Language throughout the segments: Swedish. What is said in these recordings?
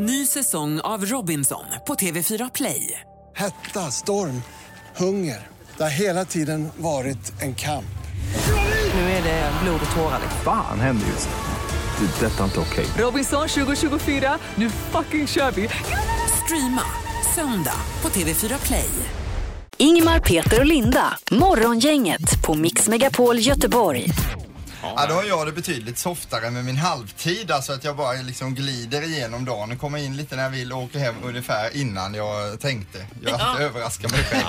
Ny säsong av Robinson på TV4 Play. Hetta, storm, hunger. Det har hela tiden varit en kamp. Nu är det blod och tårar. liksom. Fan händer just nu. Det. är Detta är inte okej. Robinson 2024, nu fucking kör vi! Streama söndag på TV4 Play. Ingmar, Peter och Linda. Morgongänget på Mix Megapol Göteborg. Ja, då har jag det betydligt softare med min halvtid. Alltså att jag bara liksom glider igenom dagen och kommer in lite när jag vill och åker hem ungefär innan jag tänkte. Jag ja. överraskar mig själv.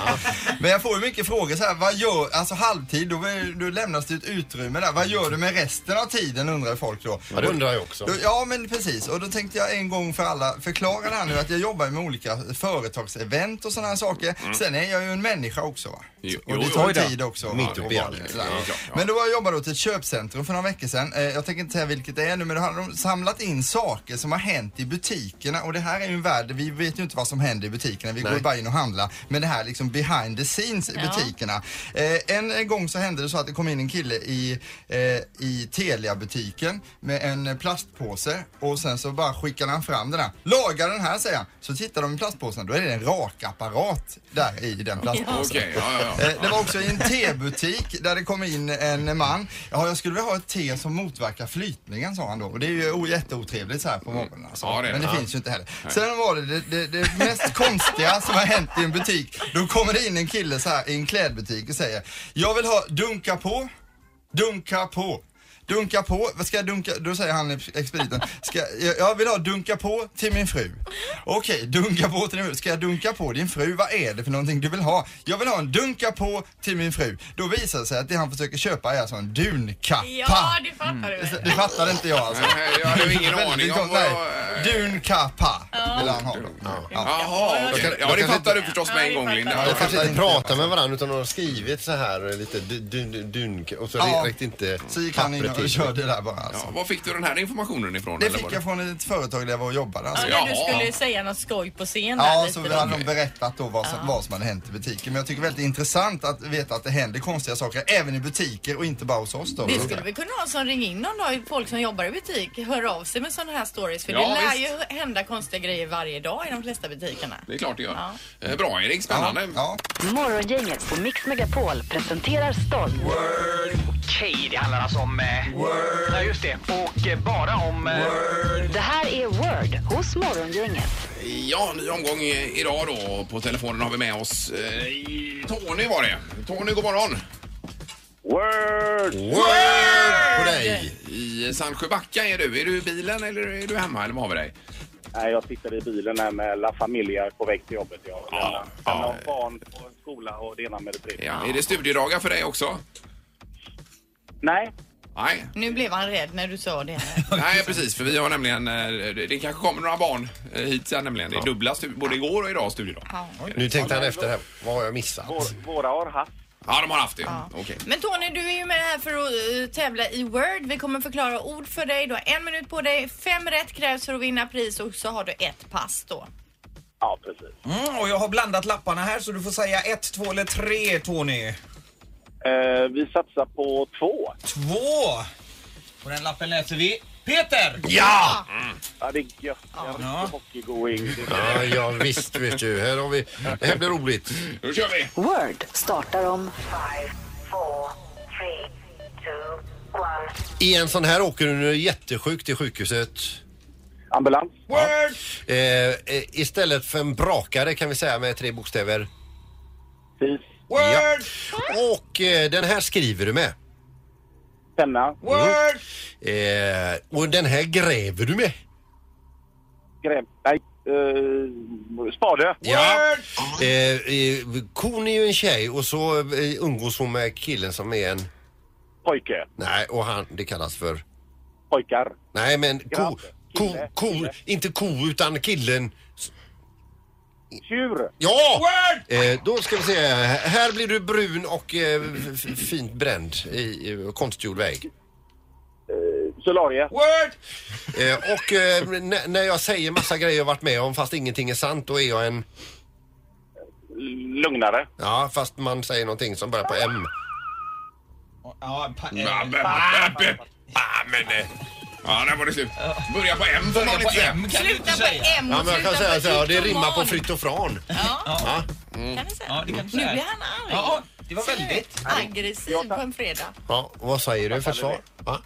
Men jag får ju mycket frågor så här, vad gör, alltså halvtid, då, då lämnas det ett utrymme där. Vad gör du med resten av tiden undrar folk då. Ja, det undrar jag också. Då, ja, men precis. Och då tänkte jag en gång för alla förklara det här nu att jag jobbar med olika företagsevent och sådana här saker. Sen är jag ju en människa också va. Jo, och det tar jo, ju tid också. Mitt uppe i allt. Ja, ja, ja. Men då jag jobbade då till ett köpcentrum för några veckor sedan. Eh, jag tänker inte säga vilket det är nu men då hade de samlat in saker som har hänt i butikerna och det här är ju en värld, vi vet ju inte vad som händer i butikerna, vi går ju bara in och handlar. Men det här liksom behind the scenes i butikerna. Eh, en, gång så hände det så att det kom in en kille i, eh, i Telia-butiken med en plastpåse och sen så bara skickade han fram den här. Laga den här säger han. Så tittar de i plastpåsen, då är det en rakapparat där i den plastpåsen. Okej, ja, ja, ja. Det var också i en tebutik där det kom in en man. Ja, jag skulle vilja ha ett te som motverkar flytningen sa han då. Och det är ju jätteotrevligt så här på morgonen. Alltså. Ja, det. Men det Ja. finns ju inte heller. Sen var det det, det, det mest konstiga som har hänt i en butik. Då kommer det in en kille så här i en klädbutik och säger Jag vill ha dunka på, dunka på. Dunka på, vad ska jag dunka, då säger han expediten, ska, jag, jag vill ha dunka på till min fru. Okej, dunka på till din fru. Ska jag dunka på din fru? Vad är det för någonting du vill ha? Jag vill ha en dunka på till min fru. Då visar det sig att det han försöker köpa är alltså en dunkappa. Ja, det fattar du väl. Det fattade inte jag alltså. Nej, jag hade ingen aning om vad- Dunkappa vill han ha. Ja. Jaha, okej. ja det fattar du förstås med en gång Linda. Ja, Ja, ja. fattar Inte. inte. prata med varandra utan de har skrivit så här lite dun, dun, och så Ja. räckte inte pappret och körde där bara alltså. Ja, var fick du den här informationen ifrån? Det eller fick var jag från ett företag där jag var och jobbade alltså. Ja, när du Jaha. skulle säga något skoj på scen där Ja, lite så då. hade de berättat då vad som, vad som hade hänt i butiken. Men jag tycker det är väldigt intressant att veta att det händer konstiga saker även i butiker och inte bara hos oss då. Det skulle vi kunna ha som ring in någon dag, folk som jobbar i butik, hör av sig med sådana här stories. För Ja, det lär visst. ju hända konstiga grejer varje dag i de flesta butikerna. Det är klart det gör. Ja. Eh, Bra Erik, spännande. Ja, Morgongänget på Mix Megapol presenterar stolt. Okej, det handlar alltså om... Eh, Word. Ja, just det. Och eh, bara om... Eh, Det här är Word hos Morgongänget. Ja, ny omgång i- idag då. På telefonen har vi med oss eh, i- Tony var det. Tony, god morgon. Word! Word på dig! I Sandsjöbacka är du. Är du i bilen eller är du hemma eller var har vi dig? Nej, jag sitter i bilen här med La Familia på väg till jobbet. Jag Ja, ja, har barn på skola och det ena med det tredje. Ja. Är det studiedagar för dig också? Nej, Nej. Nu blev han rädd när du sa det. Nej, precis. För vi har nämligen... eh, Det det kanske kommer några barn eh, hit sen nämligen. Det är dubbla stu- både igår och idag studiedag. Ja. Nu tänkte han efter här. Vad har jag missat? vår, våra har haft. Ja, de har haft det. Ja. Okej. Men Tony, du är ju med här för att eh, tävla i Word. Vi kommer förklara ord för dig. Du har en minut på dig. Fem rätt krävs för att vinna pris och så har du ett pass då. Ja, precis. Mm, och jag har blandat lapparna här så du får säga ett, två eller tre Tony. Eh, vi satsar på två. Två! På den lappen läser vi Peter! Ja! Ja, det är gött. En riktig Ja. hockeygoing. Ja, ja visst vet du. Här har vi... Det här blir roligt. Då kör vi! Word startar om I en sån här åker du när du är jättesjuk till sjukhuset. Ambulans. Word! Eh, eh, istället för en brakare kan vi säga med tre bokstäver. Tis. Ja. Och eh, den här skriver du med. Penna. Word! Eh, och den här gräver du med. Gräv. Nej. Eh, spade. Ja. Eh, eh, kon är ju en tjej och så eh, umgås hon med killen som är en... Pojke. Nej, och han, det kallas för... Pojkar. Nej, men ko... Grabb. Ko, Kille. ko, Kille. inte ko utan killen. Tjur. Ja! Eh, då ska vi se. Här blir du brun och eh, f- fint bränd i eh, konstgjord väg. Eh, solarie. Word! Eh, och eh, n- när jag säger massa grejer jag varit med om fast ingenting är sant, då är jag en... Lugnare. Ja, fast man säger någonting som börjar på M. Ja, pa, eh, men, ah, men, eh, Ja, där var det slut. Börja på M får man inte säga. M kan du inte Sluta på säga. M Ja, och men jag kan sluta säga på så här, det rimmar på fritt och fran. Ja, Ja. kan du säga. Ja, det kan du Nu säga. blir han arg. Ja, det var väldigt. Aggressiv på en fredag. Ja, vad säger du för svar? Va?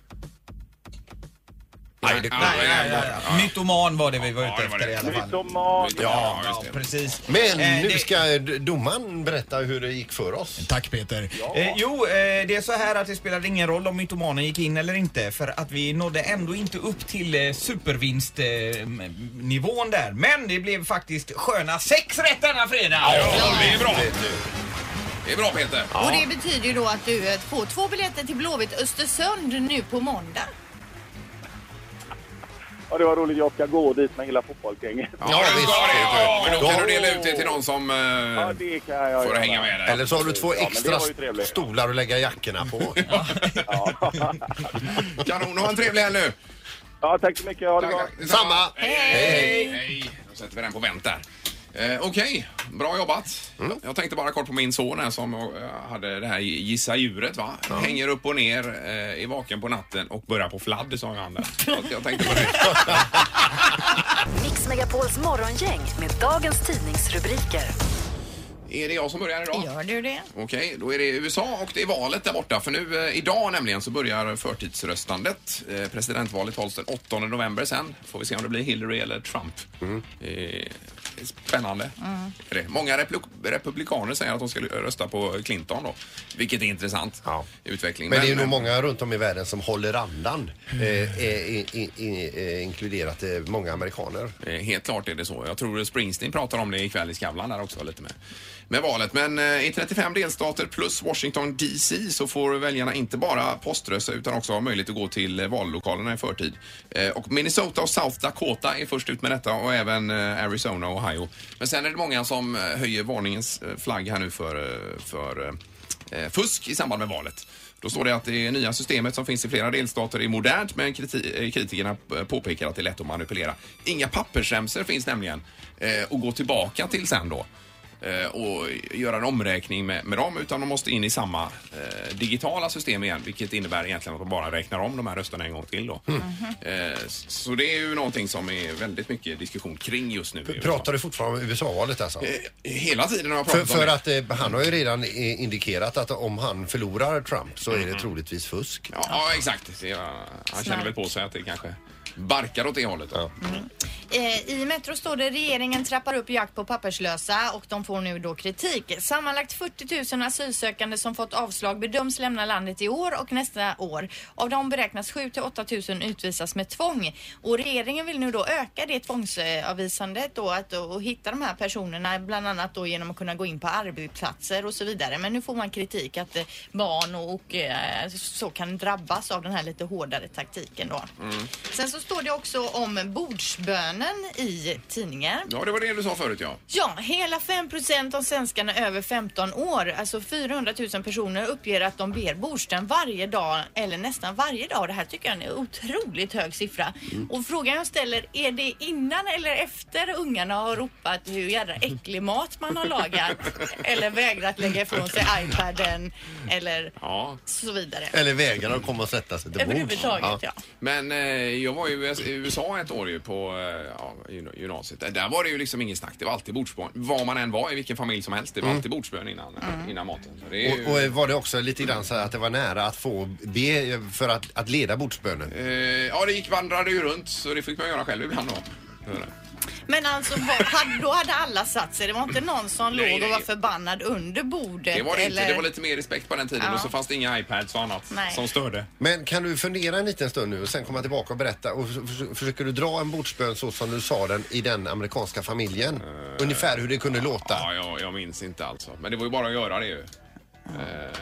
Nej, det Ja, Nej, ja, nej, ja, nej. Mytoman var det vi var ute det var efter det. i alla fall. Mytoman. Ja, Ja, just det. precis. Men Eh, nu det- ska d- domaren berätta hur det gick för oss. Tack Peter. Eh, jo, eh, det är så här att det spelade ingen roll om mytomanen gick in eller inte för att vi nådde ändå inte upp till eh, supervinstnivån eh, m- nivån där. Men det blev faktiskt sköna sex rätt denna fredag. Ja, det är bra. Det är bra Peter. Och det betyder ju då att du eh, får två biljetter till Blåvitt Östersund nu på måndag. Ja, det var roligt. Jag ska gå dit med hela fotbollsgänget. Ja, ja visst. Ja, det, ja, men då kan du dela ut det till någon som eh, Ja, det kan jag får göra. hänga med där. Eller så har du två Ja, men det extra var ju trevligt. stolar att lägga jackorna på. Kanon, ha en trevlig helg nu. Ja, tack så mycket. Ha det bra. Samma. Hej, hej. hej. Då sätter vi den på vänt där. Eh, Okej, bra jobbat. Jag tänkte bara kort på min son här som eh, hade det här gissa djuret va? Hänger upp och ner, eh, är vaken på natten och börjar på fladd sa han där. Så att jag tänkte på det. Mix Megapols morgongäng med dagens tidningsrubriker. Är det jag som börjar idag? Gör du det? Okej, då är det USA och det är valet där borta. För nu eh, idag nämligen så börjar förtidsröstandet. Eh, presidentvalet hålls den 8 november sen. Får vi se om det blir Hillary eller Trump. Mm. Eh, det är spännande. Är det. Många republikaner säger att de ska rösta på Clinton då. Vilket är intressant Ja. utveckling. Men det är nog många runt om i världen som håller andan. Eh, eh, i- i- i- eh, inkluderat eh, många amerikaner. Eh, Helt klart är det så. Jag tror Springsteen pratar om det ikväll i Skavlan där också lite med, med valet. Men eh, i 35 delstater plus Washington DC så får väljarna inte bara poströsta utan också ha möjlighet att gå till eh, vallokalerna i förtid. Eh, och Minnesota och South Dakota är först ut med detta och även Arizona och Ohio. Men sen är det många som höjer varningens flagg här nu för, för fusk i samband med valet. Då står det att det nya systemet som finns i flera delstater är modernt men kriti- kritikerna påpekar att det är lätt att manipulera. Inga pappersremsor finns nämligen eh, att gå tillbaka till sen då och göra en omräkning med, med dem utan de måste in i samma eh, digitala system igen vilket innebär egentligen att de bara räknar om de här rösterna en gång till då. Eh, så det är ju någonting som är väldigt mycket diskussion kring just nu. Pratar du fortfarande om USA-valet alltså? Eh, Hela tiden har jag För, pratat om för det. att eh, han har ju redan eh, indikerat att om han förlorar Trump så är det troligtvis fusk. Ja, ja exakt. Det, ja, han känner väl på sig att det kanske barkar åt det hållet. Då. Eh, I Metro står det regeringen trappar upp jakt på papperslösa och de får nu då kritik. Sammanlagt 40 000 asylsökande som fått avslag bedöms lämna landet i år och nästa år. Av dem beräknas 7 till 8 000 utvisas med tvång. Och regeringen vill nu då öka det tvångsavvisandet då att, och hitta de här personerna bland annat då genom att kunna gå in på arbetsplatser och så vidare. Men nu får man kritik att eh, barn och, och eh, så kan drabbas av den här lite hårdare taktiken då. Sen så står det också om bordsbönen i tidningen. Ja, det var det du sa förut ja. Ja, hela 5% av svenskarna över 15 år, alltså 400 000 personer uppger att de ber bordsbön varje dag eller nästan varje dag. Det här tycker jag är en otroligt hög siffra. Och frågan jag ställer, är det innan eller efter ungarna har ropat hur jädra äcklig mat man har lagat? eller vägrat lägga ifrån sig iPaden eller ja. så vidare. Eller vägrar att komma och sätta sig till bords. Överhuvudtaget, ja. Men eh, jag var ju i USA ett år ju på eh, ja, gym- gymnasiet. Där- var det ju liksom ingen snack. Det var alltid bordsbön. Var man än var i vilken familj som helst. Det var Mm. alltid bordsbön innan, eh, innan maten. Så det är ju, Och, och var det också lite grann så här att det var nära att få be för att, att leda bordsbönen? eh, ja, det gick vandrade ju runt så det fick man göra själv ibland då. Men alltså, vad, då hade alla satt sig. Det var inte någon som Nej, låg och nej. var förbannad under bordet. Det var det eller... inte. Det var lite mer respekt på den tiden Ja. och så fanns det inga iPads och annat Nej. som störde. Men kan du fundera en liten stund nu och sen komma tillbaka och berätta och f- f- försöker du dra en bordsbön så som du sa den i den amerikanska familjen? Ungefär hur det kunde låta? Ja, jag, jag minns inte alltså. Men det var ju bara att göra det ju. Eh,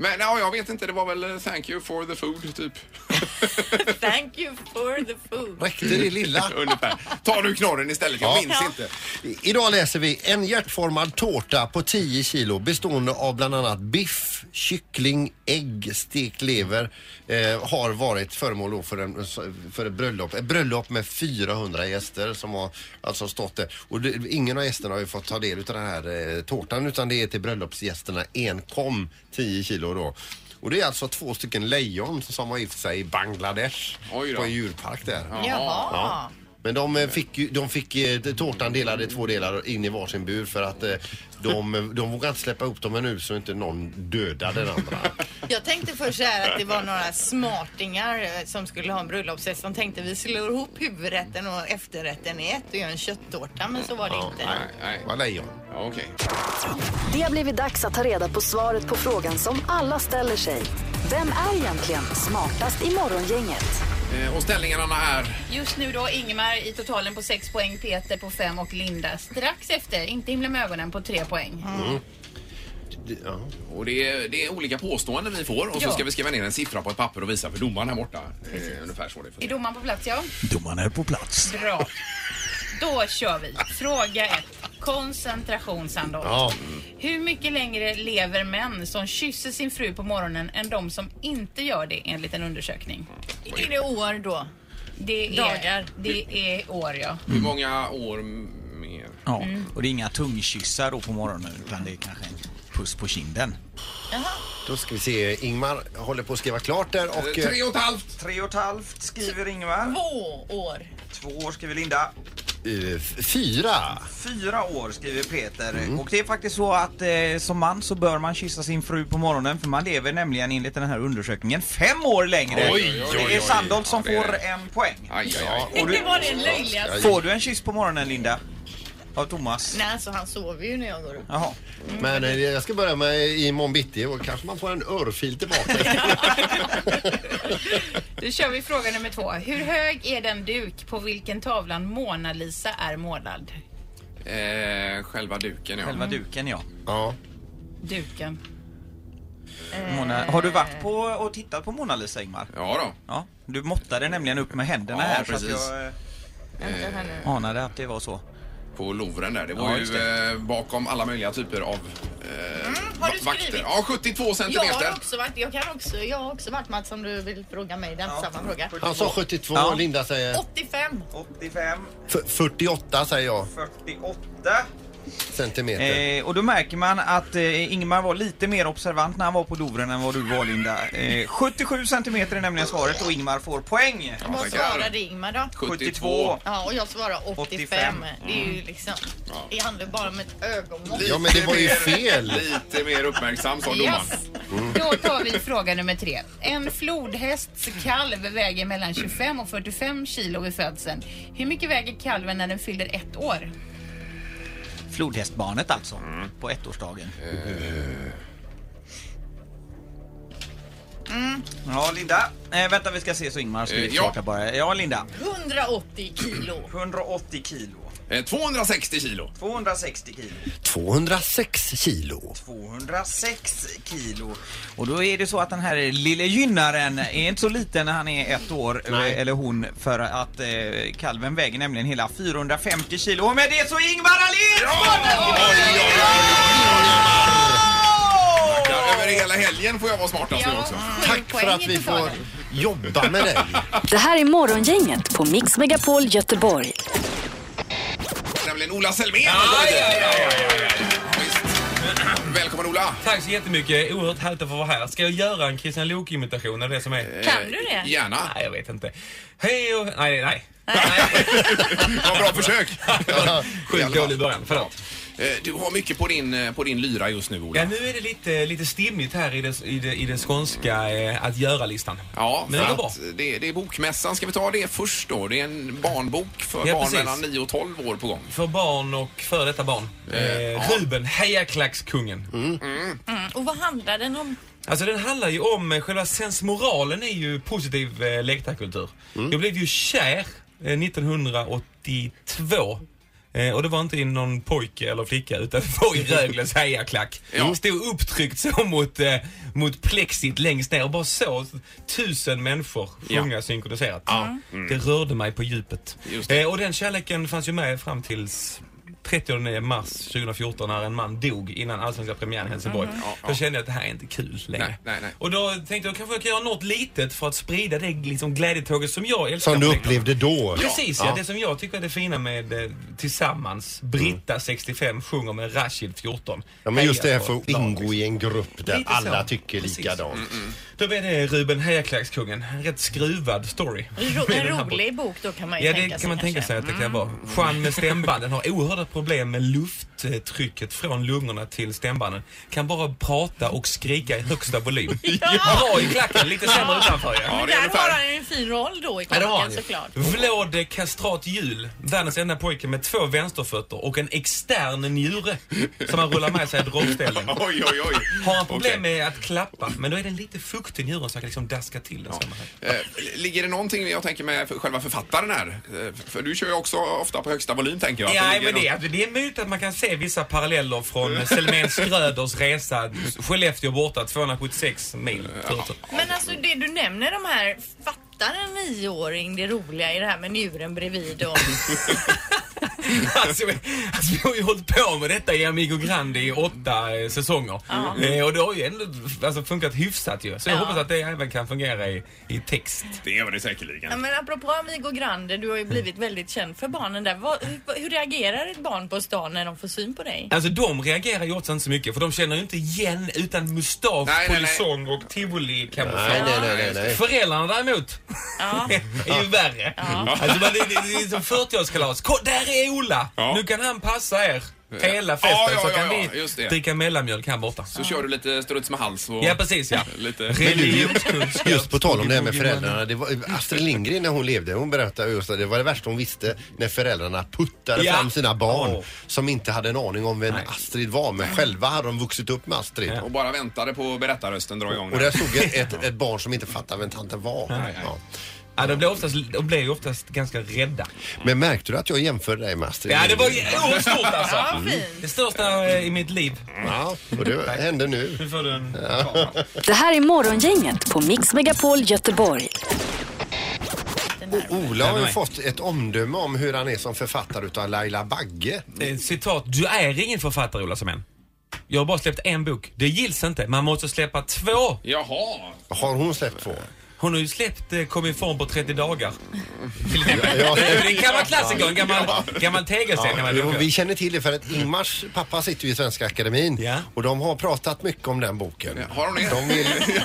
men ja, jag vet inte. Det var väl eh, thank you for the food typ. Thank you for the food. Räckte det lilla? Ungefär. Ta du knorren istället. Jag Ja. minns Ja. inte. I- Idag läser vi en hjärtformad tårta på 10 kilo bestående av bland annat biff, kyckling, ägg, stekt lever eh, har varit föremål då för, en, för ett bröllop. Ett bröllop med 400 gäster som har alltså stått där. Och det, ingen av gästerna har ju fått ta del av den här eh, tårtan utan det är till bröllopsgästerna enkom 10 kilo då. Och det är alltså två stycken lejon som har gift sig i Bangladesh Oj då. på en djurpark där. Jaha. Jaha. Men de eh, fick ju, de fick eh, tårtan delade i två delar in i varsin bur för att eh, de, de vågade inte släppa upp dem ännu så inte någon dödade den andra. Jag tänkte först så här att det var några smartingar eh, som skulle ha en bröllopsfest som tänkte vi slår ihop huvudrätten och efterrätten i ett och gör en köttårta men så var det inte. Nej, nej. Vad lejon. Ja, Okej. Det har blivit dags att ta reda på svaret på frågan som alla ställer sig. Vem är egentligen smartast i morgongänget? Eh, Och ställningarna är... Just nu då Ingemar i totalen på 6 poäng, Peter på 5 och Linda strax efter, inte himla med ögonen, på 3 poäng. Det- Ja. Och det är, det är olika påståenden vi får och så Ja. ska vi skriva ner en siffra på ett papper och visa för domaren här borta. Eh, ungefär så det Är domaren på plats ja? Domaren är på plats. Bra. Då kör vi. Fråga 1. Koncentration Sandholt. Ja. Hur mycket längre lever män som kysser sin fru på morgonen än de som inte gör det enligt en undersökning? Är det år då? Det är, Dagar. Det är år ja. Hur många år mer? Ja, och det är inga tungkyssar då på morgonen utan det är kanske en puss på kinden. Då ska vi se. Ingmar håller på att skriva klart där och... Eh, Tre och ett halvt! Tre och ett halvt skriver Ingvar. Två år. Två år skriver Linda. Eh, fyra. Fyra år skriver Peter. Och det är faktiskt så att eh, som man så bör man kyssa sin fru på morgonen för man lever nämligen enligt den här undersökningen fem år längre. Oj, oj, oj, det oj. är Sandholt som Ja, det är får en poäng. Aj, aj, aj. Och du, Det var det löjligaste. får du en kyss på morgonen Linda? Av Thomas? Nej, så han sover ju när jag går upp. Jaha. Men eh, jag ska börja med imorgon bitti och kanske man får en örfil tillbaka. Då kör vi fråga nummer två. Hur hög är den duk på vilken tavlan Mona Lisa är målad? Eh, själva duken ja. Själva duken ja. ja. Duken. Mona, har du varit på och tittat på Mona Lisa Ingmar? Ja då. Ja, du måttade nämligen upp med händerna Ja, här precis. så att jag eh, Vänta här nu. anade att det var så. På Louvren där. Det var Ja, just ju eh, bakom alla möjliga typer av eh, Mm, har du va- vakter. skrivit? Ja, 72 Jag har centimeter. också varit, jag kan också, jag har också varit Mats om du vill fråga mig den samma fråga. Han sa 72, Ja. Linda säger 85. 85, f- 48 säger jag 48. Centimeter. Eh, och då märker man att eh, Ingmar var lite mer observant när han var på Louvren än vad du var Linda. Eh, 77 centimeter är nämligen svaret och Ingmar får poäng. Vad svarade Ingmar då? 72. Ja, och jag svarar 85. 85. Det är ju liksom, det handlar bara om ett ögonmått. Ja men det var ju fel. Lite mer uppmärksam sa domaren. Yes. Då tar vi fråga nummer tre. En flodhästs kalv väger mellan 25 och 45 kilo vid födseln. Hur mycket väger kalven när den fyller ett år? Flodhästbarnet alltså, på ettårsdagen. Ja, Linda. Eh, vänta, vi ska se så Ingmar ska Eh, vi ja. klart här bara. Ja, Linda. 180 kilo. 180 kilo. Eh, 260 kilo. 260 kilo. 206 kilo. 206 kilo. Och då är det så att den här lille gynnaren är inte så liten när han är ett år, Nej. eller hon, för att eh, kalven väger nämligen hela 450 kilo. Och med det så är Ingmar Ahlén Ja, över hela helgen får jag vara smartast nu också. Tack för att vi får jobba med dig. Det här är Morgongänget på Mix Megapol Göteborg. Ola Selmén. Ja, ja, ja, ja, Ja, visst. Välkommen Ola. Tack så jättemycket. Oerhört härligt att få vara här. Ska jag göra en Christian Lok-imitation det som är? Kan du det? Gärna. Nej, jag vet inte. Hej och... Nej, nej. Vad bra försök. Sjukt dålig början. Förlåt. Eh, Du har mycket på din, eh, på din lyra just nu Ola. Ja, nu är det lite, lite stimmigt här i, det, i, det, i den skånska eh, att göra-listan. Ja, Men det går bra. det, det är bokmässan. Ska vi ta det först då? Det är en barnbok för Ja, barn precis. mellan 9 och 12 år på gång. För barn och före detta barn. Eh, ja. Ruben, Hejaklackskungen. Mm. Och vad handlar den om? Alltså den handlar ju om, eh, själva sensmoralen är ju positiv eh, läktarkultur. Mm. Jag blev ju kär eh, 1982. Eh, och det var inte i någon pojke eller flicka utan det var i Rögles hejaklack. Ja. Stod upptryckt så mot, eh, mot plexit längst ner och bara så tusen människor sjunga synkroniserat. Ja. Det rörde mig på djupet. Eh, och den kärleken fanns ju med fram tills 30 mars 2014 när en man dog innan allsvenska premiären i Helsingborg. Ja, ja. Då kände jag att det här är inte kul längre. Nej, nej, nej. Och då tänkte jag kanske jag kan göra något litet för att sprida det liksom glädjetåget som jag älskar. Som du upplevde då. Precis ja. Ja. det som jag tycker är det fina med eh, Tillsammans. Britta 65 sjunger med Rashid 14. Ja, men just det här för att ingå i en grupp där Lite så. alla tycker Precis. likadant. Då är det Ruben Hejaklackskungen. En rätt skruvad story. Ro, en rolig bok då kan man ju Ja, tänka det sig kan man tänka sig att det kan Mm. vara. Jean med stämbanden har oerhörda problem med lufttrycket från lungorna till stämbanden. Kan bara prata och skrika i högsta volym. Bra i klacken, lite sämre utanför ja. Men där har han ju en fin roll då i Ja, det klacken såklart. Vlad Kastrat Hjul, världens enda pojke med två vänsterfötter och en extern njure som han rullar med sig i droppställning. Oj, oj, oj. Har han problem Okej. med att klappa, men då är den lite fuktig njuren så han kan liksom daska till den. man- Eh, ligger det någonting, jag tänker med för själva författaren här? Eh, För du kör ju också ofta på högsta volym tänker jag. Ja, ligger men det, någon- är- det är möjligt att man kan se vissa paralleller från Selmén Schröders resa Skellefteå borta 276 mil. tur. Men alltså det du nämner de här, fattar en nioåring det roliga i det här med njuren bredvid och... alltså, vi- alltså, vi har ju hållit på med detta i Amigo Grande i åtta eh, säsonger. Ja. Eh, och det har ju ändå alltså, funkat hyfsat ju. Så jag Ja. hoppas att det även kan fungera i, i text. Det gör det säkerligen. Ja, men apropå Amigo Grande, du har ju blivit väldigt känd för barnen där. Vad, hur, hur reagerar ett barn på stan när de får syn på dig? Alltså de reagerar ju också inte så mycket för de känner ju inte igen utan mustasch, Nej, nej, nej. polisong och tivoli-kamouflage. Nej, nej, nej, nej, nej. Föräldrarna däremot är ju värre. Alltså man, det, det, det är som 40-årskalas. Kom, Där är Ola! Nu kan han passa er hela festen Ja, ja, så ja, kan ja, vi just det. dricka mellanmjölk här borta. Så kör du lite struts med hals och... Ja, precis, ja. Lite... Religionskunskap. Just på tal om det här med föräldrarna. Det var, Astrid Lindgren när hon levde, hon berättade just att det var det värsta hon visste när föräldrarna puttade Ja. fram sina barn Åh. som inte hade en aning om vem Astrid var. Men själva hade de vuxit upp med Astrid. Och bara väntade på berättarrösten dra igång. Och där stod ett, ett, ett barn som inte fattade vem tanten var. Ja. Ja, de blir, oftast, de blir ju oftast ganska rädda. Men märkte du att jag jämförde dig med Astrid Ja, det var oerhört stort alltså. Det största eh, i mitt liv. Ja, och det händer nu. Nu får du en Det här är Morgongänget på Mix Megapol Göteborg. Ola har ju Nej. fått ett omdöme om hur han är som författare utav Laila Bagge. Eh, Citat, du är ingen författare Ola Semén. Jag har bara släppt en bok. Det gills inte. Man måste släppa två. Jaha. Har hon släppt två? Hon har ju släppt eh, Kom ifrån på 30 dagar. Till Ja, exempel. ja. Det är en gammal klassiker, en gammal, gammal tegelsten kan man Ja, tycka. vi känner till det för att Ingmars pappa sitter ju i Svenska Akademin och de har pratat mycket om den boken. Har de det? De vill...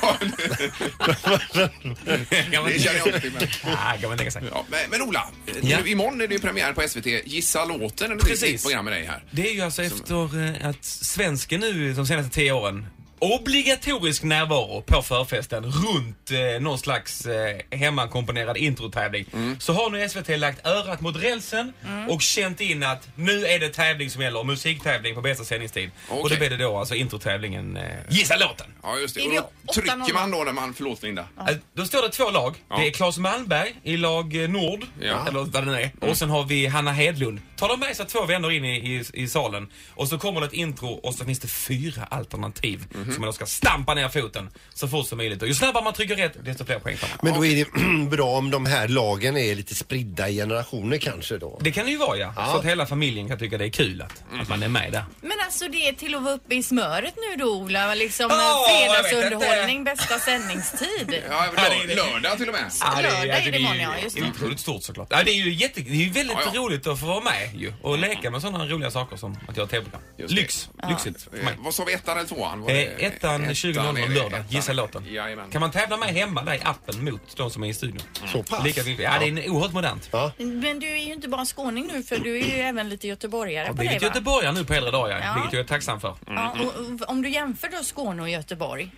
Kan man Det känner jag inte med. Ja, kan man tänka sig. Ja, men, men Ola, Ja. nu, imorgon är det ju premiär på SVT. Gissa låten, en Precis. Precis. program med dig här. Det är ju alltså efter eh, att svensken nu de senaste tio åren obligatorisk närvaro på förfesten runt eh, någon slags eh, hemmakomponerad introtävling. Mm. Så har nu SVT lagt örat mot rälsen och känt in att nu är det tävling som gäller, musiktävling på bästa sändningstid. Och då blir det då alltså introtävlingen eh, Gissa låten. Ja, just det. Och då trycker man då när man... Förlåt Linda. Alltså, Då står det två lag. Ja. Det är Claes Malmberg i lag eh, Nord, Ja. eller vad det nu är. Och sen har vi Hanna Hedlund. Tar de med sig två vänner in i, i, i salen och så kommer det ett intro och så finns det fyra alternativ Mhm. som man då ska stampa ner foten så fort som möjligt. Och ju snabbare man trycker rätt, desto fler poäng får man. Men då är det bra om de här lagen är lite spridda i generationer kanske då. Det kan det ju vara ja. Ja. Så att hela familjen kan tycka det är kul att, Mm. att man är med där. Men alltså det är till att vara uppe i smöret nu då Ola, liksom oh, fredagsunderhållning, bästa sändningstid. Ja, lör, lördag till och med. Ja, Lördag är det alltså, imorgon, ju ja, just det. otroligt stort såklart. Ja, det är ju, jätte, det är ju väldigt Ja, ja. roligt att få vara med ju. Och leka med sådana roliga saker som att göra tv-program. Det. Lyx. Lyxigt för Eh, mig. Vad sa vi, ettan eller tvåan? Det- Ettan 20.00 är det, lördag. ettan. Gissa låten. Jajamän. Kan man tävla med hemma där i appen mot de som är i studion? Så pass? Lika mycket. Ja, det är oerhört modernt. Ja. Men du är ju inte bara skåning nu för du är ju även lite göteborgare Jag har på dig blivit va? göteborgare nu på äldre dagar, Ja. vilket jag är tacksam för. Ja, och, och om du jämför då Skåne och Göteborg.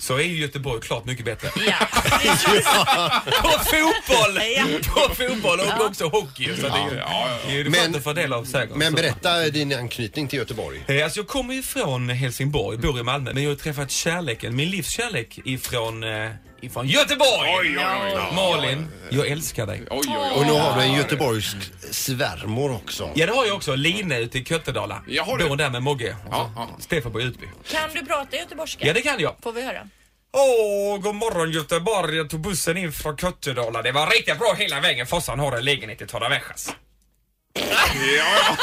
Så är ju Göteborg klart mycket bättre. Ja. på fotboll! Ja. På fotboll och också hockey. Så det är ju, Ja, ja, det är Men- skönt att få del av säkert. Men berätta din anknytning till Göteborg. Eh, Alltså jag kommer ju från Helsingborg, bor i Malmö, men jag har träffat kärleken, min livskärlek ifrån, eh, ifrån Göteborg! Oj, oj, oj, oj. Malin, jag älskar dig. Oj, oj, Och oj. nu har du en göteborgsk svärmor också. Ja det har jag också, Line ute i Köttedala. Ja, har du? Bor där med Mogge. Ja, ja. Stefan på Utby. Kan du prata göteborgska? Ja det kan jag. Får vi höra? Åh, god morgon Göteborg. Jag tog bussen in från Köttedala. Det var riktigt bra hela vägen. Fossan har en lägenhet i Torraviejas. Ja, ja.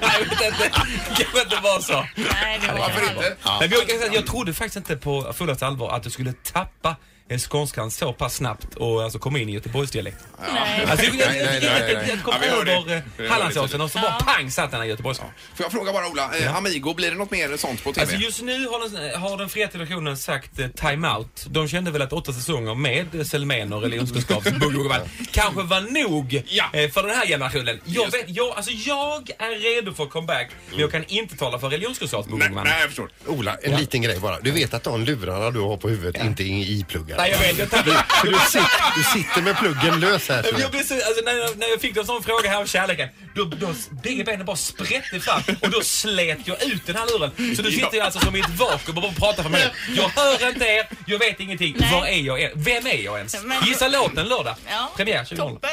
jag vet inte. Det kan inte vara så. Nej, det var Varför inte? Men jag, kan säga, att jag trodde faktiskt inte på fullaste allvar att du skulle tappa skånskan så pass snabbt och alltså komma in i Göteborgsdialekt. Nej. Alltså, jag, jag, Nej, nej, jag, nej, jag, nej. jag kom Ja, över Hallandsåsen och så bara pang satt den i Göteborgskan. Får jag fråga bara Ola, eh, Amigo, blir det något mer sånt på TV? Alltså just nu har den, har den fria televisionen sagt eh, time out. De kände väl att åtta säsonger med Selmen och religionskunskapsboggubben kanske var nog eh, för den här generationen. Jag, vet, jag, alltså jag är redo för comeback men jag kan inte tala för religionskunskapsboggubben. Nej, jag förstår. Ola, en liten grej bara. Du vet att de lurarna du har på huvudet inte är ipluggade? Nej, jag vet. Jag tappade- Du, du, sitter, du sitter med pluggen lös här. Jag blev så, alltså, när, jag, när jag fick en sån fråga här om kärleken, då, då bägge benen bara sprätte fram och då slet jag ut den här luren. Så du sitter jag alltså som i ett vakuum och bara pratar för mig. Jag hör inte er, jag vet ingenting. Nej. Var är jag? ens? Vem är jag ens? Men- Gissa låten lördag. Ja. Premiär 2000. Toppen.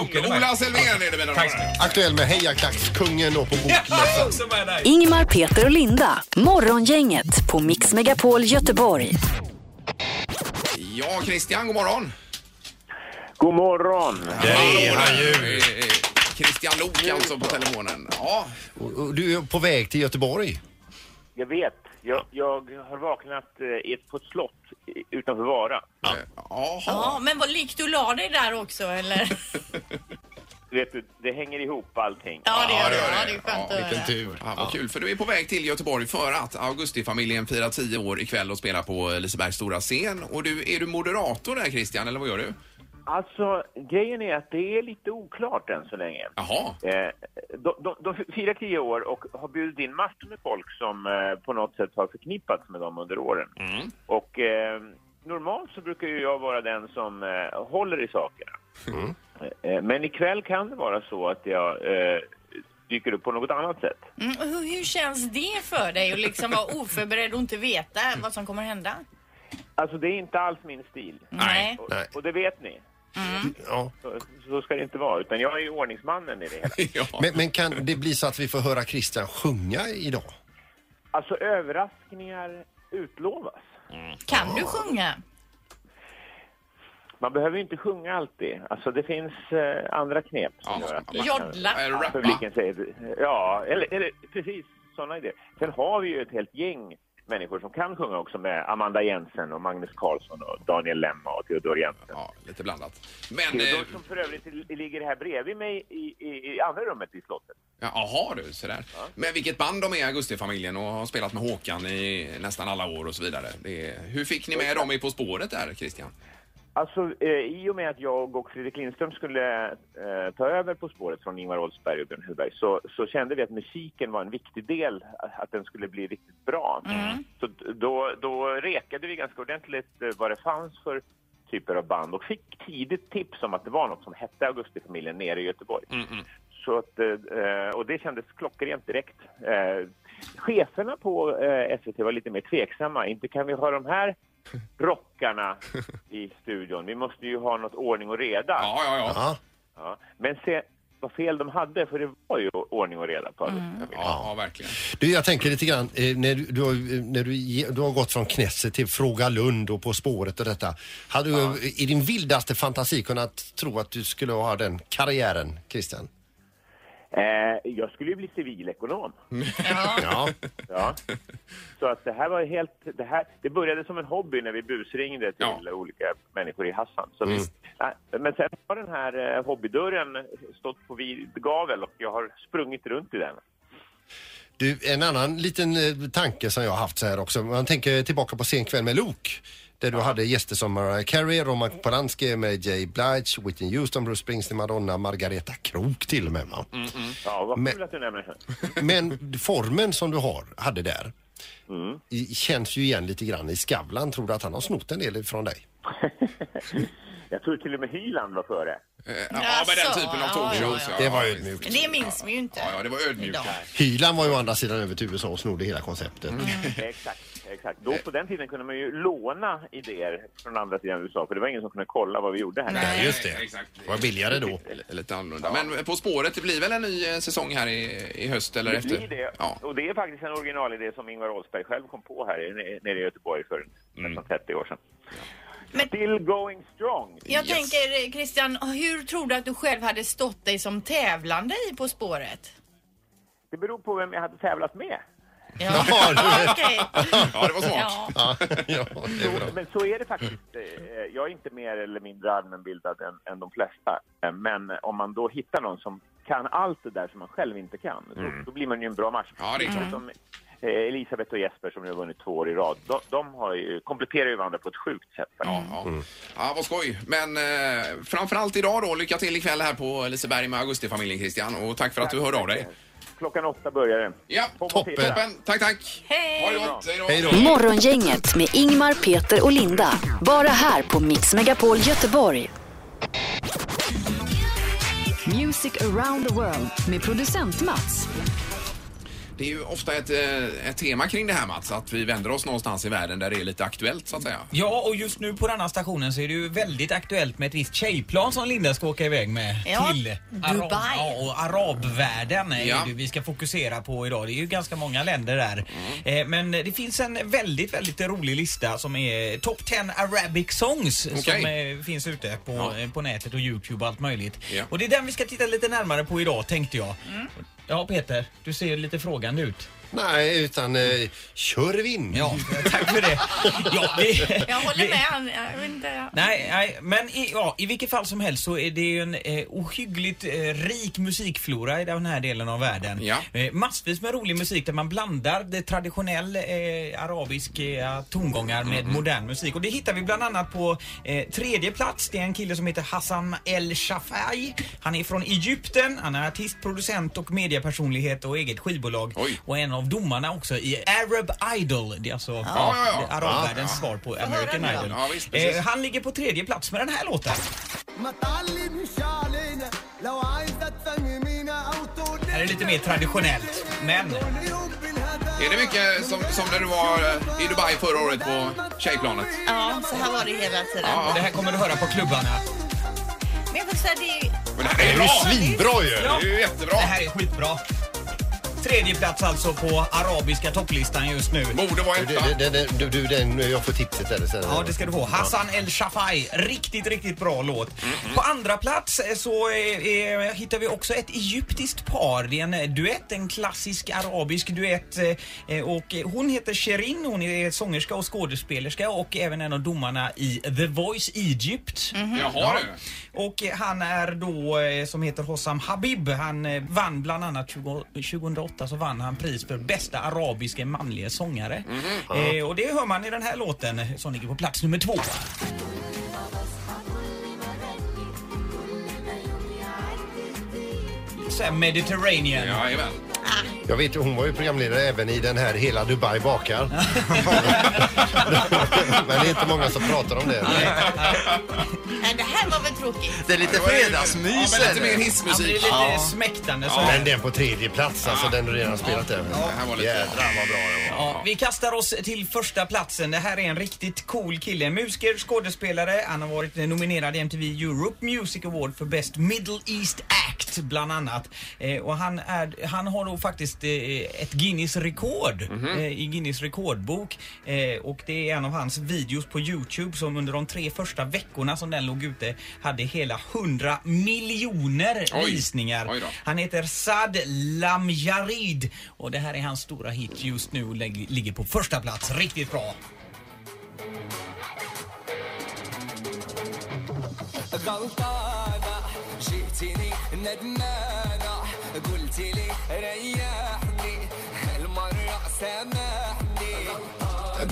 Boken är med. Ola Selmén är det mina Tack damer och Aktuell med Hejarklackskungen då på Ja, jag bokmässan. också med dig. Ingmar, Peter och Linda. Morgongänget på Mix Megapol Göteborg. Ja, Christian, god morgon. God morgon! Det är han ju. Christian Lok alltså på telefonen. Ja, Och- och Du är på väg till Göteborg. Jag vet. Jag, jag har vaknat eh, i ett, på ett slott i- utanför Vara. eh, jaha. Ja, men vad likt du la dig där också eller? Vet du, det hänger ihop allting. Ja, det gör det. Ja, det är skönt att höra. tur. Ja, vad kul, för du är på väg till Göteborg för att Augustifamiljen firar 10 år ikväll och spelar på Lisebergs stora scen. Och du, är du moderator där Christian, eller vad gör du? Alltså, grejen är att det är lite oklart än så länge. Jaha. Eh, de, de, de firar tio år och har bjudit in massor med folk som eh, på något sätt har förknippats med dem under åren. Mm. Och eh, normalt så brukar ju jag vara den som eh, håller i sakerna. Eh, men ikväll kan det vara så att jag eh, dyker upp på något annat sätt. Mm, hur, hur känns det för dig att liksom vara oförberedd och inte veta vad som kommer hända? Alltså det är inte alls min stil. Nej. Och, och det vet ni. Ja. Så, så ska det inte vara. Utan jag är ju ordningsmannen i det hela. Ja. Men, men kan det bli så att vi får höra Christian sjunga idag? Alltså överraskningar utlovas. Kan du sjunga? Man behöver ju inte sjunga alltid. Alltså det finns eh, andra knep som Ja, gör att man- Jodla? Publiken säger ja, eller, eller precis sådana idéer. Sen har vi ju ett helt gäng människor som kan sjunga också med Amanda Jensen och Magnus Carlsson och Daniel Lemma och Theodor Jensen. Ja, lite blandat. Men... Theodor Eh, som för övrigt li- ligger här bredvid mig i, i, i andra rummet i slottet. ja, Jaha du, så där. Men vilket band de är Augustifamiljen och har spelat med Håkan i nästan alla år och så vidare. Det hur fick ni med dem i På spåret där Christian? Alltså, eh, i och med att jag och Fredrik Lindström skulle eh, ta över På spåret från Ingvar Oldsberg och Björn Hellberg så, så kände vi att musiken var en viktig del, att- den skulle bli riktigt bra. Så d- då, då rekade vi ganska ordentligt eh, vad det fanns för typer av band och fick tidigt tips om att det var något som hette Augustifamiljen nere i Göteborg. Så att, eh, och det kändes klockrent direkt. Eh, cheferna på eh, SVT var lite mer tveksamma. Inte kan vi ha de här rockarna i studion. Vi måste ju ha något ordning och reda. Ja, ja, ja. Ja. Ja. Men se vad fel de hade, för det var ju ordning och reda på Augustifamiljen. Ja, ja verkligen. Du, jag tänker lite grann, eh, när, du, du, har, eh, när du, du har gått från Knesset till Fråga Lund och På spåret och detta. Hade du i din vildaste fantasi kunnat tro att du skulle ha den karriären, Christian? Eh, jag skulle ju bli civilekonom. Ja. Ja. Så att det här var helt... Det, här, det började som en hobby när vi busringde till olika människor i Hassan. Så Mm. nej, men sen har den här eh, hobbydörren stått på vid gavel och jag har sprungit runt i den. Du, en annan liten eh, tanke som jag har haft så här också. Man tänker tillbaka på Sen kväll med Luke. Där du hade gäster som Mariah Carey, Roman Polanski med Jay Blige, Whitney Houston, Bruce Springsteen, Madonna, Margareta Krook till och med. Va? Ja, vad Men- kul att du nämner det. Men formen som du har, hade där Mm. känns ju igen lite grann i Skavlan. Tror du att han har snott en del från dig? Jag tror till och med Hyland var före. Eh, Ja, med den typen av talkshows. ja, ja. Det var ödmjukt. Det minns vi ju inte. Ja, ja, det var ödmjukt. Hyland var ju å andra sidan över till USA och snodde hela konceptet. Exakt, exakt. Då på den tiden kunde man ju låna idéer från andra sidan USA för det var ingen som kunde kolla vad vi gjorde här. Nej, just det. Exakt. Det var billigare då. Lite annorlunda. Men På spåret, det blir väl en ny eh, säsong här i, i höst eller Det efter? blir det. Ja. Och det är faktiskt en originalidé som Ingvar Oldsberg själv kom på här i- nere i Göteborg för Mm. nästan 30 år sedan. Still going strong. Jag tänker eh, Christian, hur tror du att du själv hade stått dig som tävlande i På spåret? Det beror på vem jag hade tävlat med. Ja, okej. Ja, det var smart. Ja. ja, bra. Men så är det faktiskt. Eh, Jag är inte mer eller mindre allmänbildad än, än de flesta. Eh, Men om man då hittar någon som kan allt det där som man själv inte kan, då, då blir man ju en bra match. Ja, det är klart. Eh, Elisabeth och Jesper som nu har vunnit två år i rad, de, de har ju, kompletterar ju varandra på ett sjukt sätt. Ja, ja. ja, vad skoj. Men eh, framförallt idag då, lycka till ikväll här på Liseberg med Augustifamiljen Christian och tack för att du hörde av dig. Klockan åtta börjar det. Ja, toppen. toppen. Tack, tack. Hej! Ha det gott. Hej då. Hej då. Morgongänget med Ingmar, Peter och Linda. Bara här på Mix Megapol Göteborg. Music around the world med producent Mats. Det är ju ofta ett, eh, ett tema kring det här Mats, att vi vänder oss någonstans i världen där det är lite aktuellt så att säga. Ja, och just nu på denna stationen så är det ju väldigt aktuellt med ett visst tjejplan som Linda ska åka iväg med Ja, till Dubai. ja, och arabvärlden är Ja. det vi ska fokusera på idag. Det är ju ganska många länder där. Eh, men det finns en väldigt, väldigt rolig lista som är Top 10 Arabic Songs som Okej. eh, finns ute på, Ja. på nätet och Youtube och allt möjligt. Ja. Och det är den vi ska titta lite närmare på idag tänkte jag. Ja, Peter, du ser lite frågande ut. Nej, utan eh, kör vi in. Ja, tack för det. Ja, vi, Jag håller vi- med. Han, jag vet inte. Nej, nej, men i, ja, i vilket fall som helst så är det ju en eh, ohyggligt eh, rik musikflora i den här delen av världen. Ja. Eh, massvis med rolig musik där man blandar det traditionell eh, arabiska tongångar med modern musik. Och det hittar vi bland annat på eh, tredje plats. Det är en kille som heter Hassan El Shafai. Han är från Egypten. Han är artist, producent och mediepersonlighet och eget skivbolag. Oj. Och en av domarna också i Arab Idol. Det är alltså Ja, ja, ja. arabvärldens Ja, ja. svar på American. Idol. Ja, visst. Eh, han ligger på tredje plats med den här låten. Det här är lite mer traditionellt, men Är det mycket som, som när du var eh, i Dubai förra året på tjejplanet? Ja, så här var det hela tiden. Ja. det här kommer du höra på klubbarna. Men jag får säga, det är Men det här är bra! svinbra ju. Det är ju jättebra. Det här är skitbra. Tredje plats alltså på arabiska topplistan just nu. Borde vara Du, etta. du, du, du, du, den, jag får tipset eller sen. Ja, det ska du få. Hassan El Shafai. Riktigt, riktigt bra låt. Mm, På andra plats eh, så eh, eh, hittar vi också ett egyptiskt par. Det är en eh, duett, en klassisk arabisk duett. eh, Och hon heter Sherin, hon är sångerska och skådespelerska och även en av domarna i The Voice Egypt. Jaha du. Och han är då, som heter Hossam Habib, han vann bland annat 20, 2008 så vann han pris för bästa arabiska manliga sångare. Eh, och det hör man i den här låten som ligger på plats nummer två. Så här Mediterranean. Jajamän. Jag vet, hon var ju programledare även i den här Hela Dubai bakar. Men det är inte många som pratar om det. Nej, det här var väl tråkigt. Det är lite Ja, men fredagsmys. lite mer Ja, men det är hissmusik. lite Ja. smäktande så Men den på tredje plats, alltså den du redan spelat lite- Jädrar vad bra den var. Ja, vi kastar oss till första platsen. Det här är en riktigt cool kille. Musiker, skådespelare. Han har varit nominerad i MTV Europe Music Award för Best Middle East Act bland annat. Eh, och han, är, han har då faktiskt eh, ett Guinness rekord eh, i Guinness rekordbok. Eh, och det är en av hans videos på Youtube som under de tre första veckorna som den låg ute hade hela 100 miljoner Oj. visningar. Oj då. Han heter Sad Lamjarid och det här är hans stora hit just nu och lägg- ligger på första plats. Riktigt bra. غلطانة جئتني ندمانة قلت لي ريحني المرة سامحني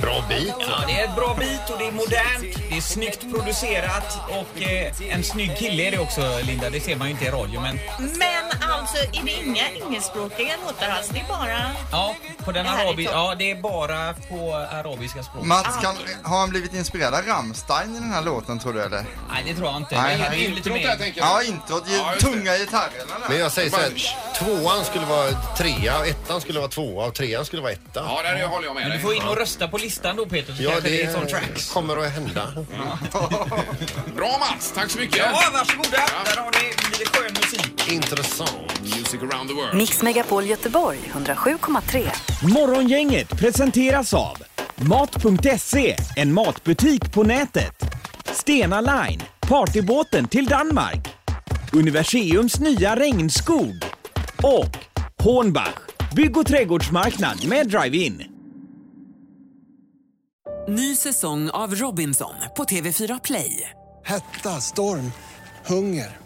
Bra bit. Ja, det är ett bra bit och det är modernt, det är snyggt producerat och eh, en snygg kille är det också Linda. Det ser man ju inte i radio men Men alltså, är det inga engelskspråkiga låtar alls? Det är bara... ja, på den Det här är arabi- topp. ja, det är bara på arabiska språk. Mats, kan, har han blivit inspirerad av Rammstein i den här låten tror du eller? Nej, det tror jag inte. Nej, det är nej. ju lite Introt mer... tänker jag. Ja, introt. Ja, just det. tunga gitarrerna där. Men jag säger så här, tvåan skulle vara trea, ettan skulle vara tvåa och trean skulle vara etta. Ja, där håller jag med Men du dig. får in och rösta på listan då Peter så Ja, kanske det är det som tracks. kommer att hända. Bra Mats, tack så mycket. Ja, varsågoda. Där har ni lite skön musik. Intressant. Music around the world. Mix Megapol Göteborg 107,3. Morgongänget presenteras av Mat.se, en matbutik på nätet. Stena Line, partybåten till Danmark. Universiums nya regnskog. Och Hornbach, bygg och trädgårdsmarknad med drive-in. Ny säsong av Robinson på TV4 Play. Hetta, storm, hunger.